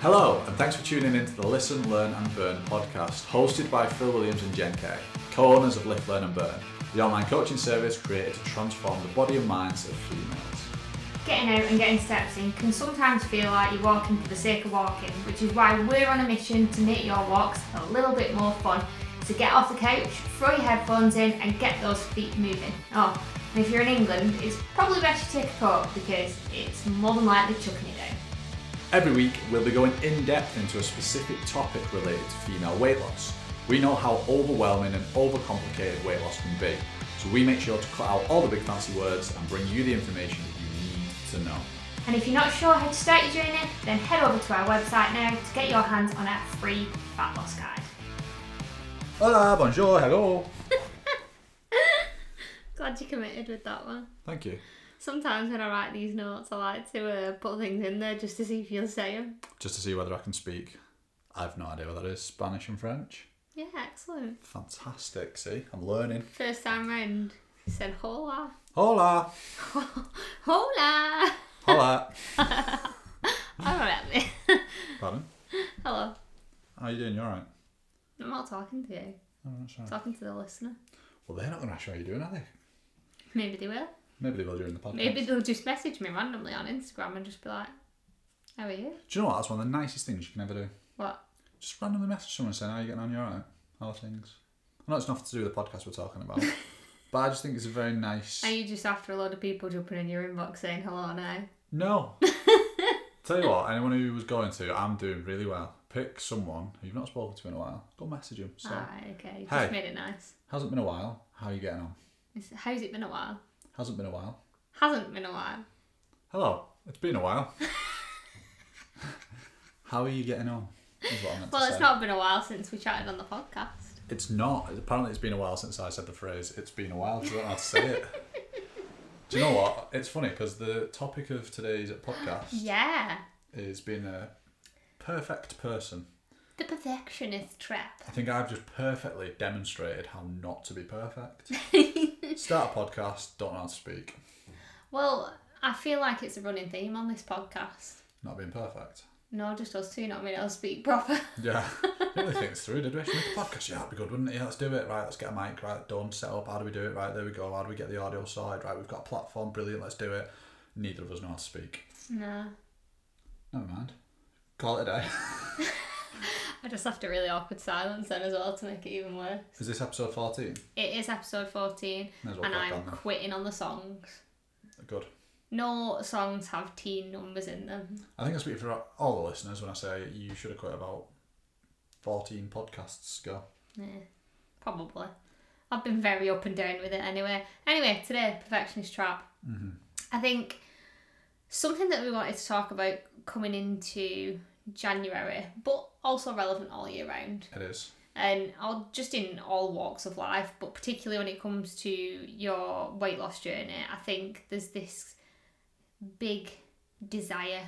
Hello, and thanks for tuning in to the Lift, Learn and Burn podcast, hosted by Phil Williams and Jen Kay, co-owners of Lift, Learn and Burn, the online coaching service created to transform the body and minds of females. Getting out and getting steps in can sometimes feel like you're walking for the sake of walking, which is why we're on a mission to make your walks a little bit more fun. So get off the couch, throw your headphones in, and get those feet moving. Oh, and if you're in England, it's probably best you take a coat because it's more than likely chucking it. Every week, we'll be going in depth into a specific topic related to female weight loss. We know how overwhelming and overcomplicated weight loss can be, so we make sure to cut out all the big fancy words and bring you the information that you need to know. And if you're not sure how to start your journey, then head over to our website now to get your hands on our free fat loss guide. Hola, bonjour, hello. Glad you committed with that one. Thank you. Sometimes when I write these notes, I like to uh, put things in there just to see if you'll say them. Just to see whether I can speak. I've no idea what that is. Spanish and French. Yeah, excellent. Fantastic. See, I'm learning. First time round, you said hola. Hola. Hola! Hola. Alright. Pardon? Hello. How are you doing? You alright? I'm not talking to you, Oh, that's I'm right. talking to the listener. Well, they're not going to ask you how you're doing, are they? Maybe they will. Maybe they will during the podcast. Maybe they'll just message me randomly on Instagram and just be like, How are you? Do you know what? That's one of the nicest things you can ever do. What? Just randomly message someone saying, how are you getting on? You alright? How are things? I know it's nothing to do with the podcast we're talking about, but I just think it's a very nice... Are you just after a lot of people jumping in your inbox saying hello now? No. Tell you what, anyone who was going to, I'm doing really well. Pick someone who you've not spoken to in a while. Go message him. So, Ah, okay. Just Hey. made it nice. hasn't been a while. How are you getting on? It's- How's it been a while? Hasn't been a while. Hasn't been a while. Hello. It's been a while. How are you getting on? Is what I meant to Well, it's say. not been a while since we chatted on the podcast. It's not. Apparently, it's been a while since I said the phrase. It's been a while. You don't know how to say it. Do you know what? It's funny because the topic of today's podcast Yeah. is being a perfect person. The perfectionist trap. I think I've just perfectly demonstrated how not to be perfect. Start a podcast, don't know how to speak, Well, I feel like it's a running theme on this podcast. not being perfect. No, just us two not being able to speak proper. Yeah, didn't really think this through, did we? Should we make a podcast? Yeah, that'd be good, wouldn't it? Yeah, let's do it. Right, let's get a mic. Right, done. Set up. How do we do it? Right, there we go. How do we get the audio side? Right, we've got a platform. Brilliant. Let's do it. Neither of us know how to speak. no. Never mind. Call it a day. I just left a really awkward silence then as well to make it even worse. Is this episode 14? It is episode 14 May as well and crack I'm on then. quitting on the songs. Good. No songs have teen numbers in them. I think I speak for all the listeners when I say you should have quit about 14 podcasts ago. Yeah, probably. I've been very up and down with it anyway. Anyway, today, Perfectionist Trap. Mm-hmm. I think something that we wanted to talk about coming into January, but also relevant all year round. It is. And I'll just in all walks of life, but particularly when it comes to your weight loss journey, I think there's this big desire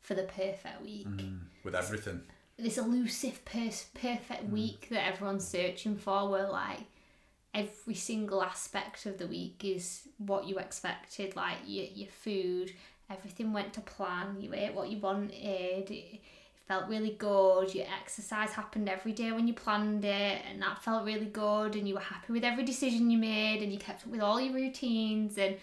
for the perfect week. Mm, with everything. This elusive pers- perfect week that everyone's searching for, where like every single aspect of the week is what you expected, like your, your food, everything went to plan, you ate what you wanted, it felt really good, your exercise happened every day when you planned it, and that felt really good, and you were happy with every decision you made, and you kept up with all your routines, and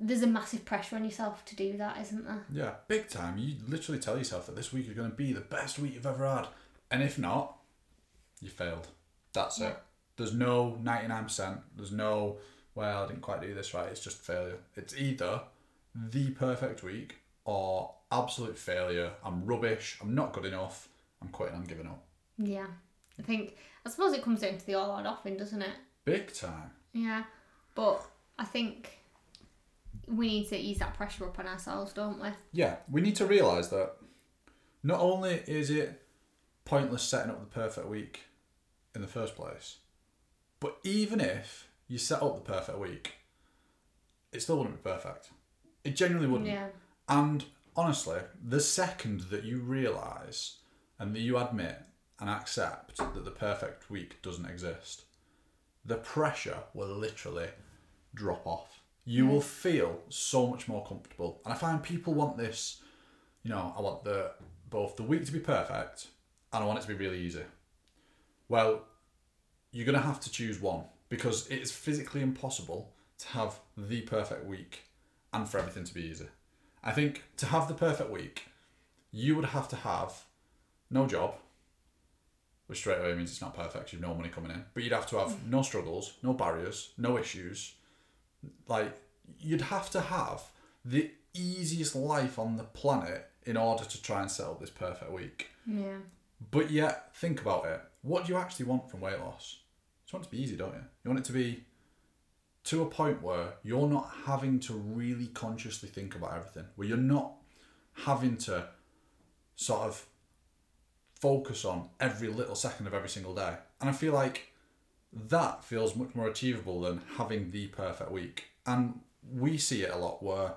there's a massive pressure on yourself to do that, isn't there? Yeah, big time. You literally tell yourself that this week is going to be the best week you've ever had. And if not, you failed. That's Yeah. it. There's no 99%. There's no, well, I didn't quite do this right. It's just failure. It's either the perfect week or absolute failure. I'm rubbish. I'm not good enough. I'm quitting. I'm giving up. Yeah. I think, I suppose it comes down to the all or nothing, doesn't it? Big time. Yeah. But I think we need to ease that pressure up on ourselves, don't we? Yeah, we need to realise that not only is it pointless setting up the perfect week in the first place, but even if you set up the perfect week, it still wouldn't be perfect. It genuinely wouldn't. Yeah. And honestly, the second that you realise and that you admit and accept that the perfect week doesn't exist, the pressure will literally drop off. You will feel so much more comfortable. And I find people want this, you know, I want the both the week to be perfect and I want it to be really easy. Well, you're going to have to choose one because it is physically impossible to have the perfect week and for everything to be easy. I think to have the perfect week, you would have to have no job, which straight away means it's not perfect, you've no money coming in, but you'd have to have mm. no struggles, no barriers, no issues. Like, you'd have to have the easiest life on the planet in order to try and set up this perfect week. Yeah. But yet, think about it. What do you actually want from weight loss? You want it to be easy, don't you? You want it to be to a point where you're not having to really consciously think about everything, where you're not having to sort of focus on every little second of every single day. And I feel like that feels much more achievable than having the perfect week. And we see it a lot where,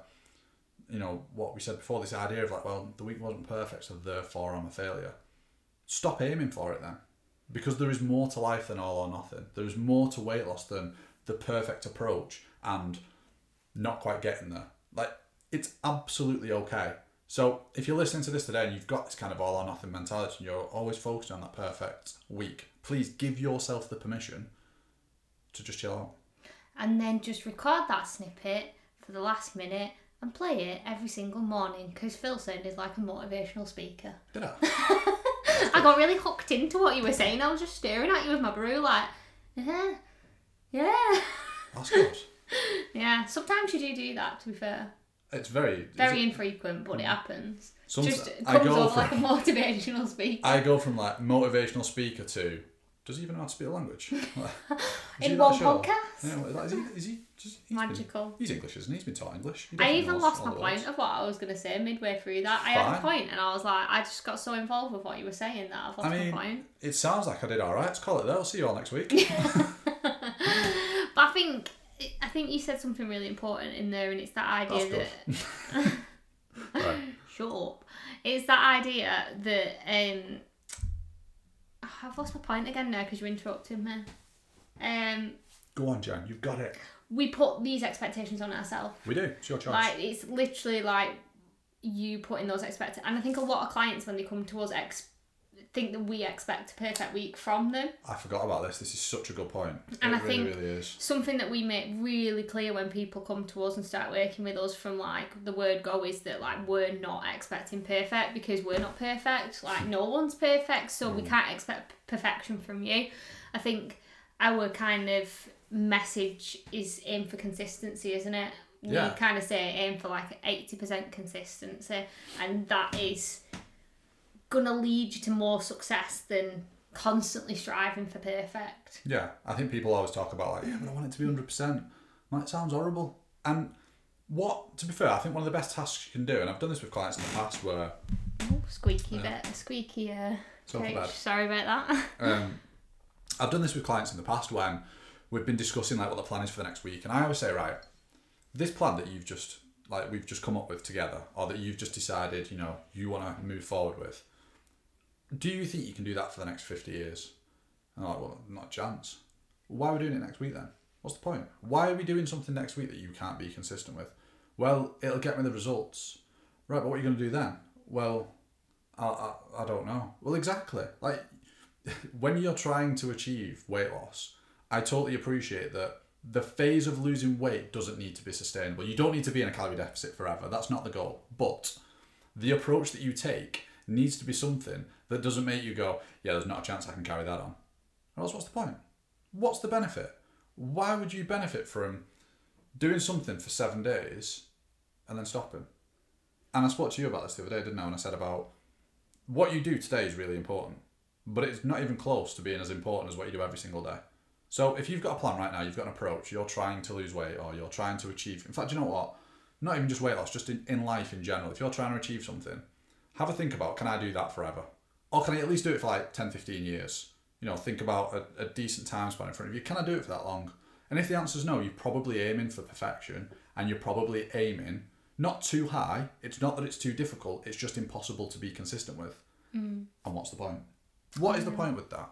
you know, what we said before this idea of like, well, the week wasn't perfect, so therefore I'm a failure. Stop aiming for it then. Because there is more to life than all or nothing. There is more to weight loss than the perfect approach and not quite getting there. Like, it's absolutely okay. So, if you're listening to this today and you've got this kind of all or nothing mentality and you're always focused on that perfect week, please give yourself the permission to just chill out. And then just record that snippet for the last minute and play it every single morning because Phil sounded like a motivational speaker. Did I? I got really hooked into what you were saying. I was just staring at you with my brew, like, yeah, yeah, That's good. yeah. Sometimes you do do that. To be fair, It's very. very it- infrequent, but it mm. happens. Some- just I comes from- like a motivational speaker. I go from like motivational speaker to does he even know how to speak a language? Like, has he In one podcast? Yeah, is he? Is he just he's been- Magical. he's English, isn't he? He's been taught English. I even lost my point of what I was going to say midway through that. I had a point and I was like, I just got so involved with what you were saying that I've lost I mean, my point. it sounds like I did all right. Let's call it there. I'll see you all next week. Think I think you said something really important in there, and it's that idea that right. shut up. It's that idea that um, I've lost my point again now because you're interrupting me. Um, Go on, Jan. You've got it. we put these expectations on ourselves. We do. It's your choice. Like it's literally like you putting those expect, and I think a lot of clients when they come to us ex- think that we expect a perfect week from them. I forgot about this. This is such a good point. And it I really, think- really is. something that we make really clear when people come to us and start working with us from like the word go is that like we're not expecting perfect because we're not perfect like no one's perfect so Mm. we can't expect perfection from you i think our kind of message is aim for consistency isn't it Yeah. we kind of say aim for like 80% consistency and that is gonna lead you to more success than constantly striving for perfect Yeah, I think people always talk about like, yeah, but I want it to be hundred percent. It sounds horrible. And what, to be fair, I think one of the best tasks you can do, and I've done this with clients in the past, where Oh, squeaky Yeah. bit, squeaky uh, so Sorry about that. Um, I've done this with clients in the past when we've been discussing like what the plan is for the next week, and I always say, right, this plan that you've just like we've just come up with together, or that you've just decided, you know, you want to move forward with. Do you think you can do that for the next fifty years? And I'm like, well, not a chance. Why are we doing it next week then? What's the point? Why are we doing something next week that you can't be consistent with? Well, it'll get me the results. Right, but what are you going to do then? Well, I, I, I don't know. Well, exactly. Like, when you're trying to achieve weight loss, I totally appreciate that the phase of losing weight doesn't need to be sustainable. You don't need to be in a calorie deficit forever. That's not the goal. But the approach that you take needs to be something that doesn't make you go, yeah, there's not a chance I can carry that on. Or else, what's the point? What's the benefit? Why would you benefit from doing something for seven days and then stopping? And I spoke to you about this the other day, didn't I? When I said about what you do today is really important, but it's not even close to being as important as what you do every single day. So if you've got a plan right now, you've got an approach, you're trying to lose weight or you're trying to achieve, in fact, you know what? Not even just weight loss, just in, in life in general. If you're trying to achieve something, have a think about can I do that forever? Or can I at least do it for like 10, 15 years? You know, think about a, a decent time span in front of you. Can I do it for that long? And if the answer is no, you're probably aiming for perfection and you're probably aiming not too high. It's not that it's too difficult, it's just impossible to be consistent with. Mm. And what's the point? What is the point with that?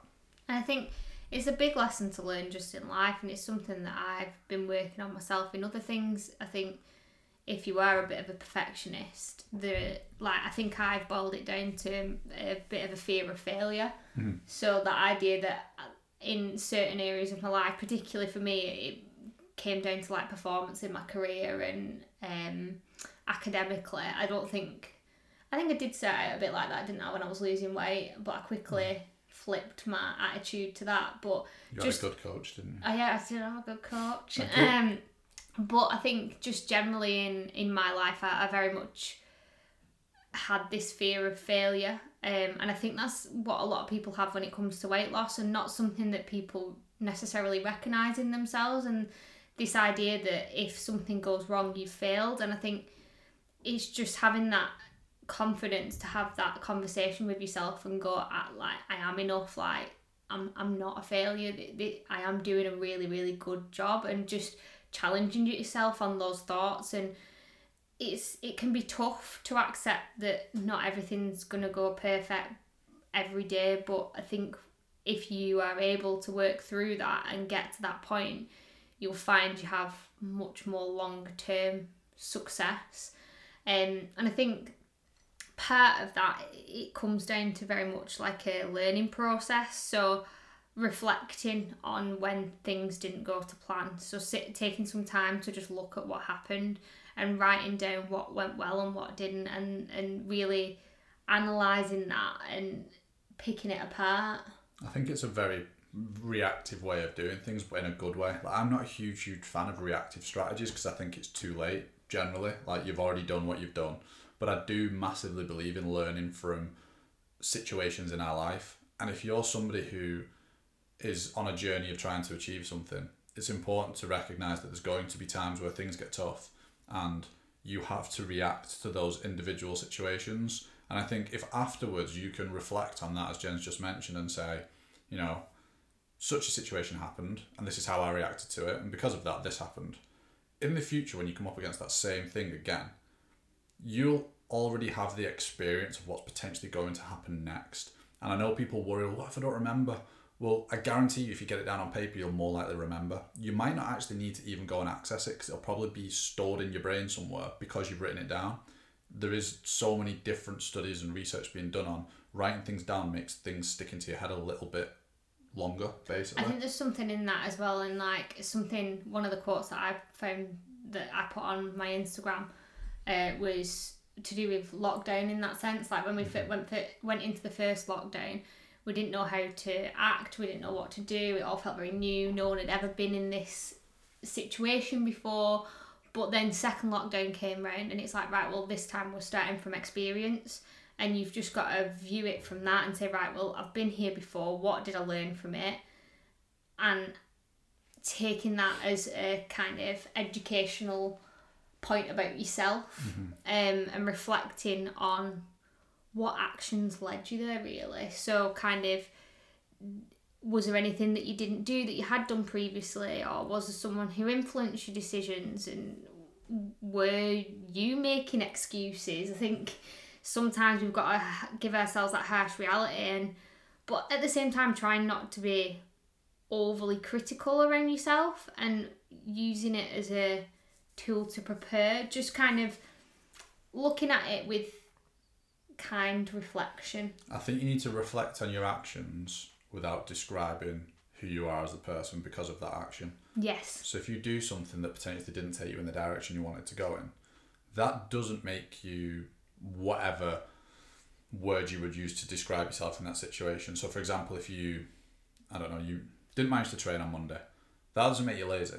I think it's a big lesson to learn just in life, and it's something that I've been working on myself in other things. I think if you are a bit of a perfectionist, the like I think I've boiled it down to a bit of a fear of failure. Mhm. So the idea that in certain areas of my life, particularly for me, it came down to like performance in my career and um, academically. I don't think I think I did set out a bit like that, didn't I, when I was losing weight? But I quickly flipped my attitude to that. But You Just- had a good coach, didn't you? Oh yeah, I did have a good coach. Um, but I think just generally in in my life, I, I very much had this fear of failure, um, and I think that's what a lot of people have when it comes to weight loss, and not something that people necessarily recognise in themselves. And this idea that if something goes wrong, you've failed, and I think it's just having that confidence to have that conversation with yourself and go, "I- like, I am enough, like. I'm, I'm not a failure. I am doing a really, really good job and just challenging yourself on those thoughts. And it's it can be tough to accept that not everything's to go perfect every day. But I think if you are able to work through that and get to that point, you'll find you have much more long term success. Um, and I think part of that it comes down to very much like a learning process so reflecting on when things didn't go to plan so sit, taking some time to just look at what happened and writing down what went well and what didn't and and really analyzing that and picking it apart I think it's a very reactive way of doing things, but in a good way. Like, I'm not a huge, huge fan of reactive strategies because I think it's too late generally. Like, you've already done what you've done. But I do massively believe in learning from situations in our life. And if you're somebody who is on a journey of trying to achieve something, it's important to recognize that there's going to be times where things get tough and you have to react to those individual situations. And I think if afterwards you can reflect on that, as Jen's just mentioned, and say, you know, such a situation happened and this is how I reacted to it, and because of that, this happened. In the future, when you come up against that same thing again, you'll already have the experience of what's potentially going to happen next. And I know people worry, what if I don't remember? Well, I guarantee you, if you get it down on paper, you'll more likely remember. You might not actually need to even go and access it because it'll probably be stored in your brain somewhere because you've written it down. There is so many different studies and research being done on writing things down makes things stick into your head a little bit longer, basically. I think there's something in that as well, and like something. One of the quotes that I found that I put on my Instagram uh, was to do with lockdown in that sense. Like when we fit, went fit, went into the first lockdown, we didn't know how to act. We didn't know what to do. It all felt very new. No one had ever been in this situation before. But then second lockdown came round, and it's like right, well this time we're starting from experience and you've just got to view it from that and say right well i've been here before what did i learn from it and taking that as a kind of educational point about yourself um, and reflecting on what actions led you there really? So kind of was there anything that you didn't do that you had done previously or was there someone who influenced your decisions? And were you making excuses? I think sometimes we've got to give ourselves that harsh reality and but at the same time trying not to be overly critical around yourself and using it as a tool to prepare. Just kind of looking at it with kind reflection I think you need to reflect on your actions without describing who you are as a person because of that action. yes So if you do something that potentially didn't take you in the direction you wanted to go in, that doesn't make you whatever word you would use to describe yourself in that situation. So for example, if you I don't know, you didn't manage to train on Monday, that doesn't make you lazy.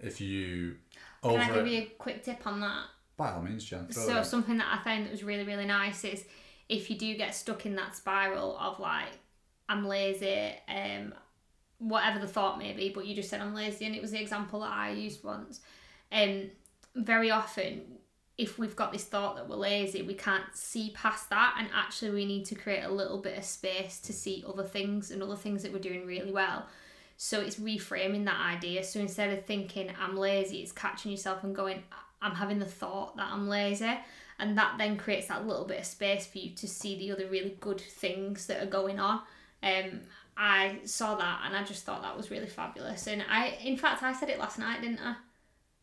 If you can i give you a quick tip on that by all means, Jen. it so in. something that I found that was really really nice is if you do get stuck in that spiral of like I'm lazy, um, whatever the thought may be, but you just said I'm lazy, and it was the example that I used once. Um, very often, if we've got this thought that we're lazy, we can't see past that, and actually we need to create a little bit of space to see other things and other things that we're doing really well. So it's reframing that idea. So instead of thinking I'm lazy, it's catching yourself and going, I'm having the thought that I'm lazy. And that then creates that little bit of space for you to see the other really good things that are going on. Um, I saw that and I just thought that was really fabulous. And I, in fact, I said it last night, didn't I?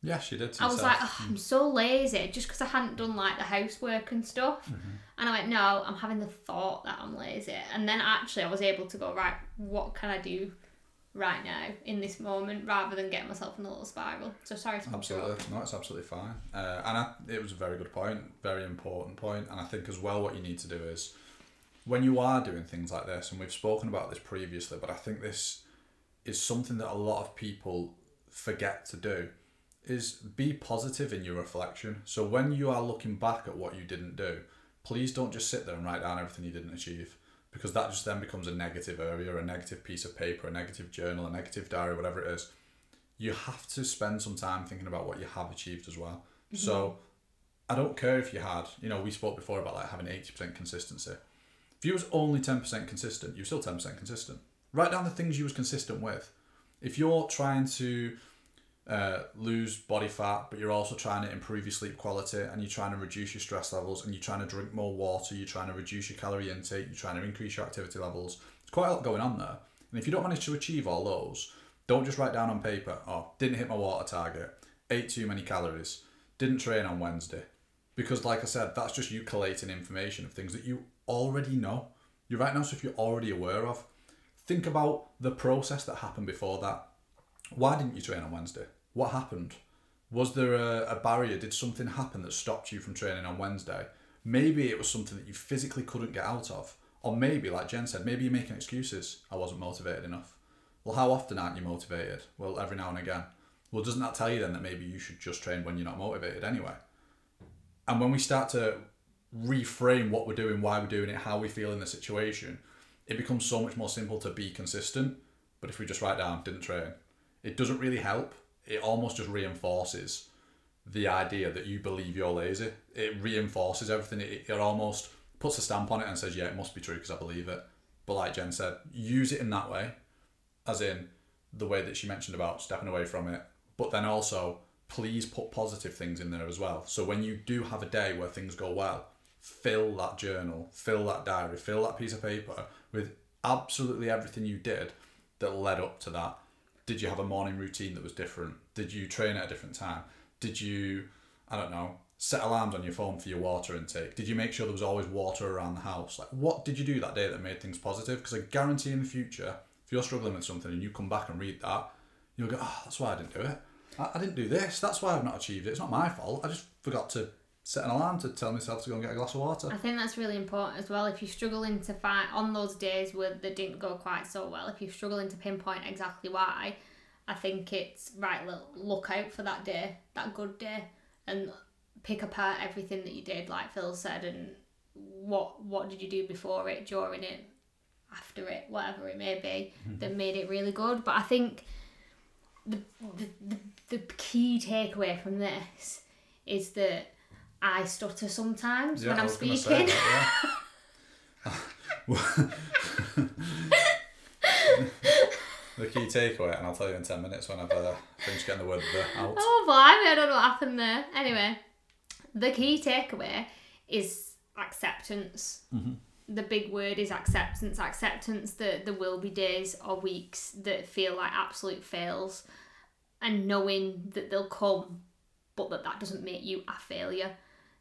Yeah, she did. I was like, oh, I'm so lazy just because I hadn't done like the housework and stuff. And I went, no, I'm having the thought that I'm lazy. And then actually, I was able to go, right, what can I do right now in this moment rather than getting myself in a little spiral? So sorry to Absolutely, no, it's absolutely fine. Uh, and I, it was a very good point, very important point. And I think as well, what you need to do is when you are doing things like this, and we've spoken about this previously, but I think this is something that a lot of people forget to do is be positive in your reflection. So when you are looking back at what you didn't do, please don't just sit there and write down everything you didn't achieve because that just then becomes a negative area, a negative piece of paper, a negative journal, a negative diary, whatever it is. You have to spend some time thinking about what you have achieved as well. Mm-hmm. So I don't care if you had, you know, we spoke before about like having 80% consistency. If you was only 10% consistent, you're still 10% consistent. Write down the things you was consistent with. If you're trying to uh, lose body fat, but you're also trying to improve your sleep quality and you're trying to reduce your stress levels and you're trying to drink more water, you're trying to reduce your calorie intake, you're trying to increase your activity levels. There's quite a lot going on there. And if you don't manage to achieve all those, don't just write down on paper, oh, didn't hit my water target, ate too many calories, didn't train on Wednesday. Because, like I said, that's just you collating information of things that you already know. You're writing down stuff you're already aware of. Think about the process that happened before that. Why didn't you train on Wednesday? What happened? Was there a, a barrier? Did something happen that stopped you from training on Wednesday? Maybe it was something that you physically couldn't get out of. Or maybe, like Jen said, maybe you're making excuses. I wasn't motivated enough. Well, how often aren't you motivated? Well, every now and again. Well, doesn't that tell you then that maybe you should just train when you're not motivated anyway? And when we start to reframe what we're doing, why we're doing it, how we feel in the situation, it becomes so much more simple to be consistent. But if we just write down, didn't train, it doesn't really help. It almost just reinforces the idea that you believe you're lazy. It reinforces everything. It, it almost puts a stamp on it and says, yeah, it must be true because I believe it. But like Jen said, use it in that way, as in the way that she mentioned about stepping away from it. But then also, please put positive things in there as well. So when you do have a day where things go well, fill that journal, fill that diary, fill that piece of paper with absolutely everything you did that led up to that. Did you have a morning routine that was different? Did you train at a different time? Did you, I don't know, set alarms on your phone for your water intake? Did you make sure there was always water around the house? Like, what did you do that day that made things positive? Because I guarantee in the future, if you're struggling with something and you come back and read that, you'll go, oh, that's why I didn't do it. I, I didn't do this. That's why I've not achieved it. It's not my fault. I just forgot to set an alarm to tell myself to go and get a glass of water. I think that's really important as well. If you're struggling to find on those days where they didn't go quite so well, if you're struggling to pinpoint exactly why, I think it's right. Look, look out for that day, that good day, and pick apart everything that you did, like Phil said, and what what did you do before it, during it, after it, whatever it may be, mm-hmm. that made it really good. But I think the the, the, the key takeaway from this is that I stutter sometimes when I I'm was gonna say speaking. that, yeah. the key takeaway, and I'll tell you in 10 minutes when I've uh, finished getting the word the out. Oh, blimey, I don't know what happened there. Anyway, the key takeaway is acceptance. The big word is acceptance. Acceptance that there will be days or weeks that feel like absolute fails, and knowing that they'll come, but that that doesn't make you a failure.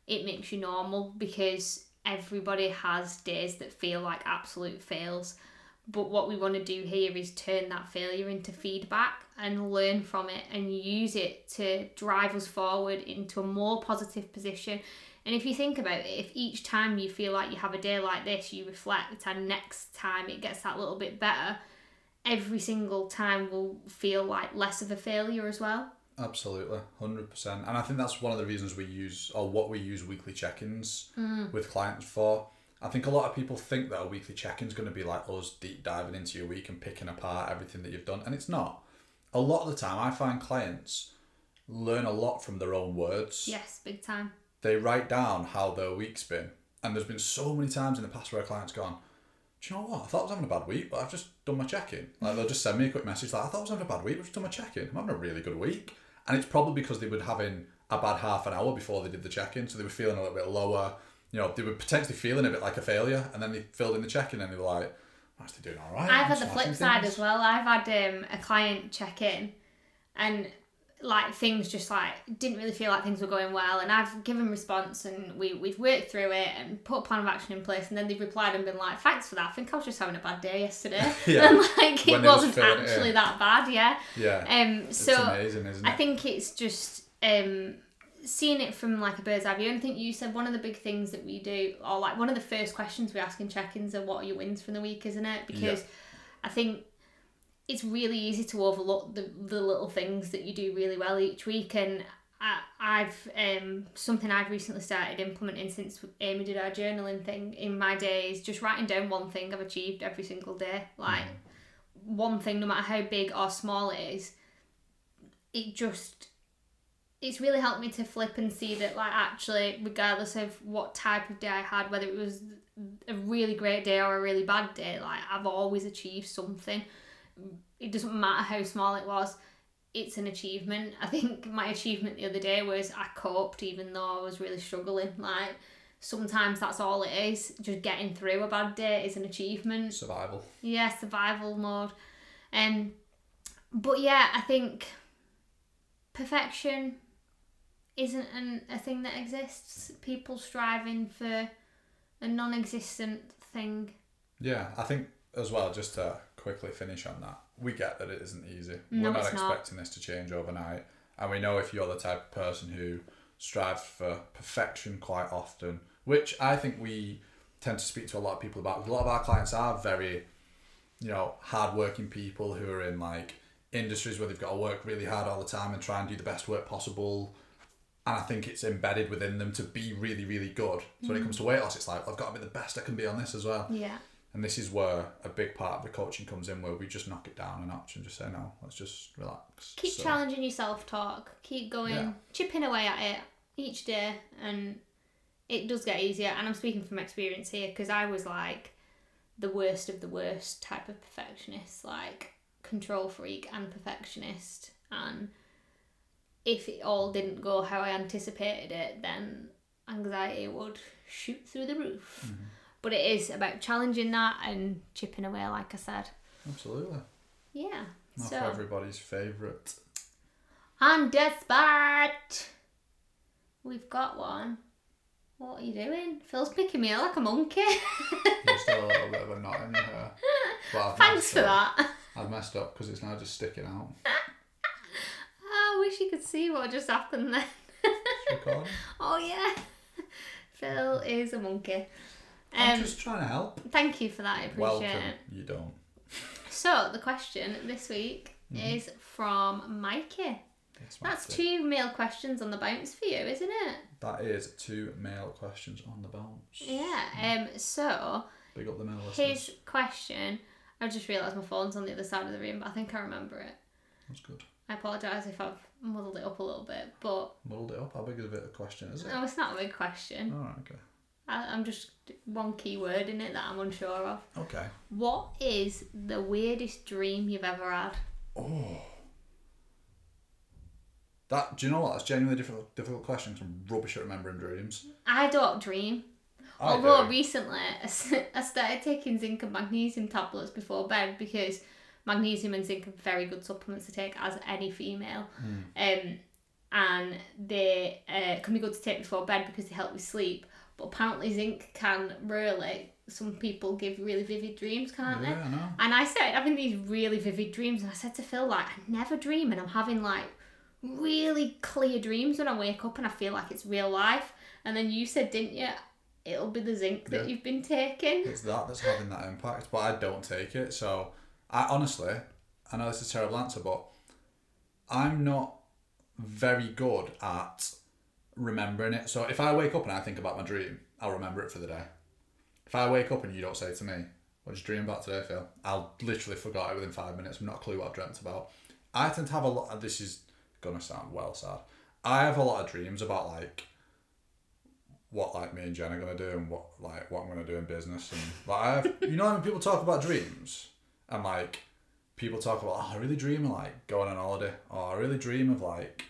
It makes you normal because everybody has days that feel like absolute fails. But what we want to do here is turn that failure into feedback and learn from it and use it to drive us forward into a more positive position. And if you think about it, if each time you feel like you have a day like this, you reflect, and next time it gets that little bit better, every single time will feel like less of a failure as well. Absolutely, 100%. And I think that's one of the reasons we use, or what we use weekly check ins mm. with clients for. I think a lot of people think that a weekly check in is going to be like us deep diving into your week and picking apart everything that you've done, and it's not. A lot of the time, I find clients learn a lot from their own words. Yes, big time. They write down how their week's been, and there's been so many times in the past where a client's gone, Do you know what? I thought I was having a bad week, but I've just done my check in. Like, they'll just send me a quick message like, I thought I was having a bad week, but I've just done my check in. I'm having a really good week. And it's probably because they were having a bad half an hour before they did the check in, so they were feeling a little bit lower. You know, they were potentially feeling a bit like a failure, and then they filled in the check in and they were like, I'm actually doing all right. I've I'm had the flip side as well. I've had um, a client check in, and like things just like didn't really feel like things were going well and I've given response and we, we've worked through it and put a plan of action in place and then they've replied and been like thanks for that I think I was just having a bad day yesterday Yeah. and like it When it was wasn't fit, actually yeah. that bad yeah Yeah. um so amazing? I think it's just um, seeing it from like a bird's eye view. And I think you said one of the big things that we do, or like one of the first questions we ask in check-ins are what are your wins from the week, isn't it? Because I think it's really easy to overlook the, the little things that you do really well each week. And I, I've um, something I've recently started implementing since Amy did our journaling thing in my days, just writing down one thing I've achieved every single day, like one thing, no matter how big or small it is. It just it's really helped me to flip and see that like actually regardless of what type of day I had whether it was a really great day or a really bad day like I've always achieved something it doesn't matter how small it was it's an achievement I think my achievement the other day was I coped even though I was really struggling like sometimes that's all it is just getting through a bad day is an achievement Survival. yeah, survival mode. Um, but yeah, I think perfection isn't an, a thing that exists. People striving for a non-existent thing. Yeah, I think as well, just to quickly finish on that, we get that it isn't easy. No, We're not it's not. expecting this to change overnight. And we know if you're the type of person who strives for perfection quite often, which I think we tend to speak to a lot of people about. A lot of our clients are very, you know, hardworking people who are in like industries where they've got to work really hard all the time and try and do the best work possible. And I think it's embedded within them to be really, really good. So when it mm. comes to weight loss, it's like, I've got to be the best I can be on this as well. Yeah. And this is where a big part of the coaching comes in, where we just knock it down a notch and just say, no, let's just relax. Keep So, challenging your self-talk. Keep going, Yeah. chipping away at it each day, and it does get easier. And I'm speaking from experience here because I was like the worst of the worst type of perfectionist, like control freak and perfectionist. And if it all didn't go how I anticipated it, then anxiety would shoot through the roof. Mm-hmm. But it is about challenging that and chipping away, like I said. Absolutely. Yeah. Not so for everybody's favourite. on the spot. We've got one. What are you doing? Phil's picking me up like a monkey. There's still a little bit of a knot in your hair. Thanks for up. that. I've messed up because it's now just sticking out. Oh, I wish you could see what just happened then. Oh yeah. Phil is a monkey. I'm Um, just trying to help. thank you for that. I appreciate Welcome. it. You don't. So the question this week Mm-hmm. is from Mikey. That's two male questions on the bounce for you, isn't it? That is two male questions on the bounce. Yeah. Um. So Big up the male his listeners. question. I just realised my phone's on the other side of the room, but I think I remember it. That's good. I apologise if I've muddled it up a little bit, but Muddled it up. How big is it a question, is it? no, it's not a big question. Alright, okay. I, I'm just one key word in it that I'm unsure of. Okay. What is the weirdest dream you've ever had? Oh. That do you know what? That's genuinely difficult difficult question 'cause I'm rubbish at remembering dreams. I don't dream. I Although do. recently I started taking zinc and magnesium tablets before bed because magnesium and zinc are very good supplements to take as any female. Um, and they uh, can be good to take before bed because they help with sleep. But apparently zinc can really, some people give really vivid dreams, can't they? I know. And I started having these really vivid dreams, and I said to Phil, like, I never dream, and I'm having like really clear dreams when I wake up, and I feel like it's real life. And then you said, didn't you? It'll be the zinc that Yeah. you've been taking. It's that that's having that impact, but I don't take it. So I honestly, I know this is a terrible answer, but I'm not very good at remembering it. So if I wake up and I think about my dream, I'll remember it for the day. If I wake up and you don't say to me, "What did you dream about today, Phil?" I'll literally forgot it within five minutes. I've not a clue what I've dreamt about. I tend to have a lot. This is gonna sound well sad. I have a lot of dreams about like what like me and Jen are gonna do and what like what I'm gonna do in business and like I have you know when people talk about dreams and like people talk about oh I really dream of like going on holiday or I really dream of like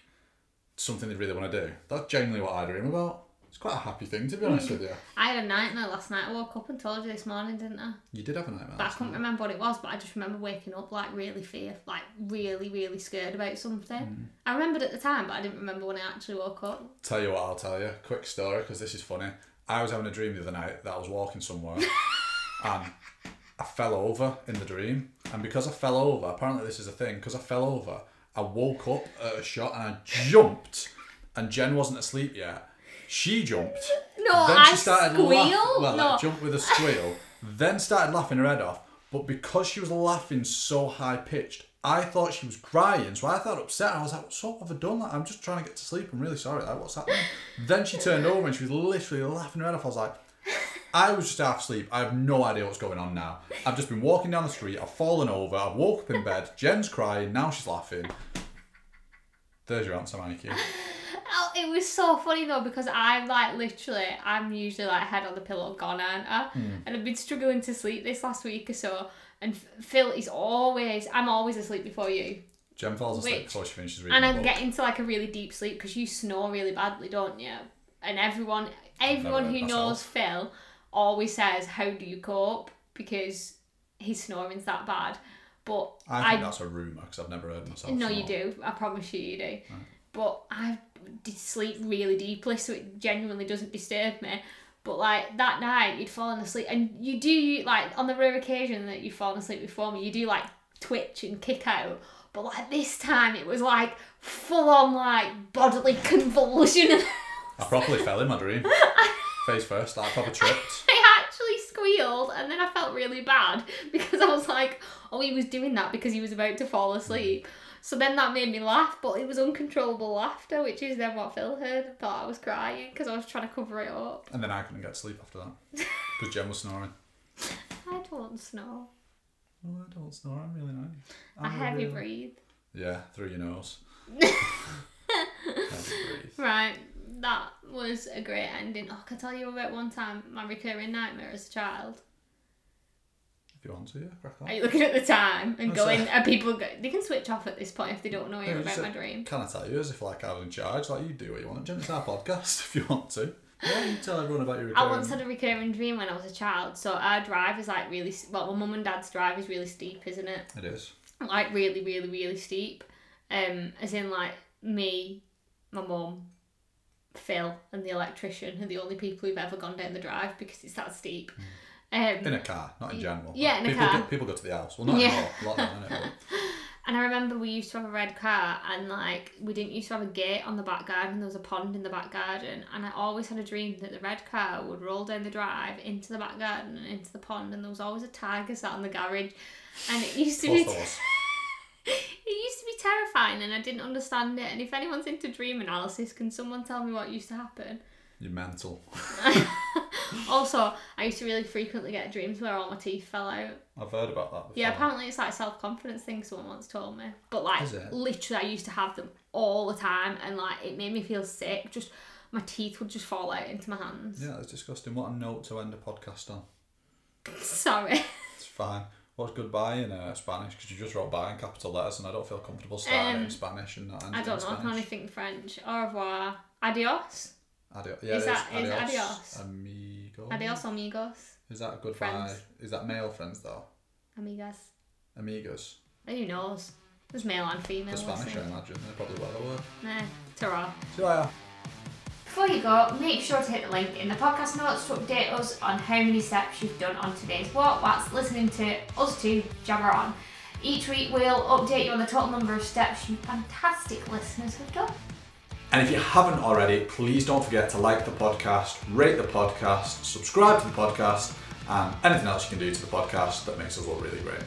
something they really want to do. That's genuinely what I dream about. It's quite a happy thing, to be honest with you. I had a nightmare last night. I woke up and told you this morning, didn't I? You did have a nightmare. But I couldn't night. remember what it was, but I just remember waking up like really fear, like really, really scared about something. Hmm. I remembered at the time, but I didn't remember when I actually woke up. Tell you what, I'll tell you. Quick story, because this is funny. I was having a dream the other night that I was walking somewhere and I fell over in the dream. And because I fell over, apparently this is a thing, because I fell over, I woke up at a shot and I jumped. And Jen wasn't asleep yet. She jumped. No, then I she started squeal. laughing. Well, no, like, jumped with a squeal. then started laughing her head off. But because she was laughing so high pitched, I thought she was crying. So I thought upset. I was like, "So what have I done? Like, I'm just trying to get to sleep. I'm really sorry. Like, what's happening?" then she turned over and she was literally laughing her head off. I was like, "I was just half asleep. I have no idea what's going on now. I've just been walking down the street. I've fallen over. I've woke up in bed. Jen's crying. Now she's laughing." There's your answer, Mikey. Oh, it was so funny though because I'm like literally, I'm usually like head on the pillow gone, aren't I? Hmm. And I've been struggling to sleep this last week or so. And Phil is always, I'm always asleep before you. Jen falls asleep Which- before she finishes reading And I'm book. getting to like a really deep sleep because you snore really badly, don't you? And everyone, everyone who myself. knows Phil always says, "How do you cope?" Because his snoring's that bad. But I think I that's a rumour because I've never heard myself. no, you do. I promise you, you do. But I did sleep really deeply, so it genuinely doesn't disturb me. But like that night, you'd fallen asleep, and you do like on the rare occasion that you've fallen asleep before me, you do like twitch and kick out. But like this time, it was like full on like bodily convulsion. I properly fell in my dream. Face first, like I proper tripped. I actually squealed, and then I felt really bad because I was like, oh, he was doing that because he was about to fall asleep. So then that made me laugh, but it was uncontrollable laughter, which is then what Phil heard and thought I was crying because I was trying to cover it up. And then I couldn't get to sleep after that because Jen was snoring. I don't snore. Oh, I don't snore. I'm really nice. I I'm heavy really- breathe. Yeah, through your nose. Right, that was a great ending. Oh, can I tell you about one time my recurring nightmare as a child? If you want to, yeah, crack on. Are you looking at the time and What's going? Are people? Go, they can switch off at this point if they don't know Yeah, you're just about my say- dream. Can I tell you as if like I was in charge? Like you do what you want. Jen, it's our podcast if you want to. Yeah, you tell everyone about your I recurring. once had a recurring dream when I was a child. So our drive is like really well, my mum and dad's drive is really steep, isn't it? It is. Like really, really, really steep. Um, as in like me, my mum, Phil, and the electrician are the only people who've ever gone down the drive because it's that steep. Um, In a car, not in general. Yeah, in a people car. Go, people go to the house. Well, not Yeah. anymore. A lot of them, innit? And I remember we used to have a red car, and like we didn't used to have a gate on the back garden. There was a pond in the back garden, and I always had a dream that the red car would roll down the drive into the back garden and into the pond, and there was always a tiger sat on the garage, and it used to be course there was. it used to be terrifying, and I didn't understand it. And if anyone's into dream analysis, can someone tell me what used to happen? You're mental. Also, I used to really frequently get dreams where all my teeth fell out. I've heard about that before. Yeah, apparently it's like a self confidence thing. Someone once told me, but like literally, I used to have them all the time, and like it made me feel sick. Just my teeth would just fall out into my hands. Yeah, it's disgusting. What a note to end a podcast on. Sorry. It's fine. What's goodbye in uh, Spanish? Because you just wrote bye in capital letters, and I don't feel comfortable starting it Um, in Spanish and not ending I don't know. I can only think French. Au revoir. Adios. Adios. Yeah, Is that- is adios, adios? Amigo. Adios, amigos. Is that a goodbye? Friends. Is that male friends though? Amigas. Amigos. Who knows? There's male and female. The Spanish, I imagine. They're probably well aware. Nah. Ta-ra. See you later. Before you go, make sure to hit the link in the podcast notes to update us on how many steps you've done on today's walk whilst listening to us two jabber on. Each week we'll update you on the total number of steps you fantastic listeners have done. And if you haven't already, please don't forget to like the podcast, rate the podcast, subscribe to the podcast, and anything else you can do to the podcast that makes us look really great.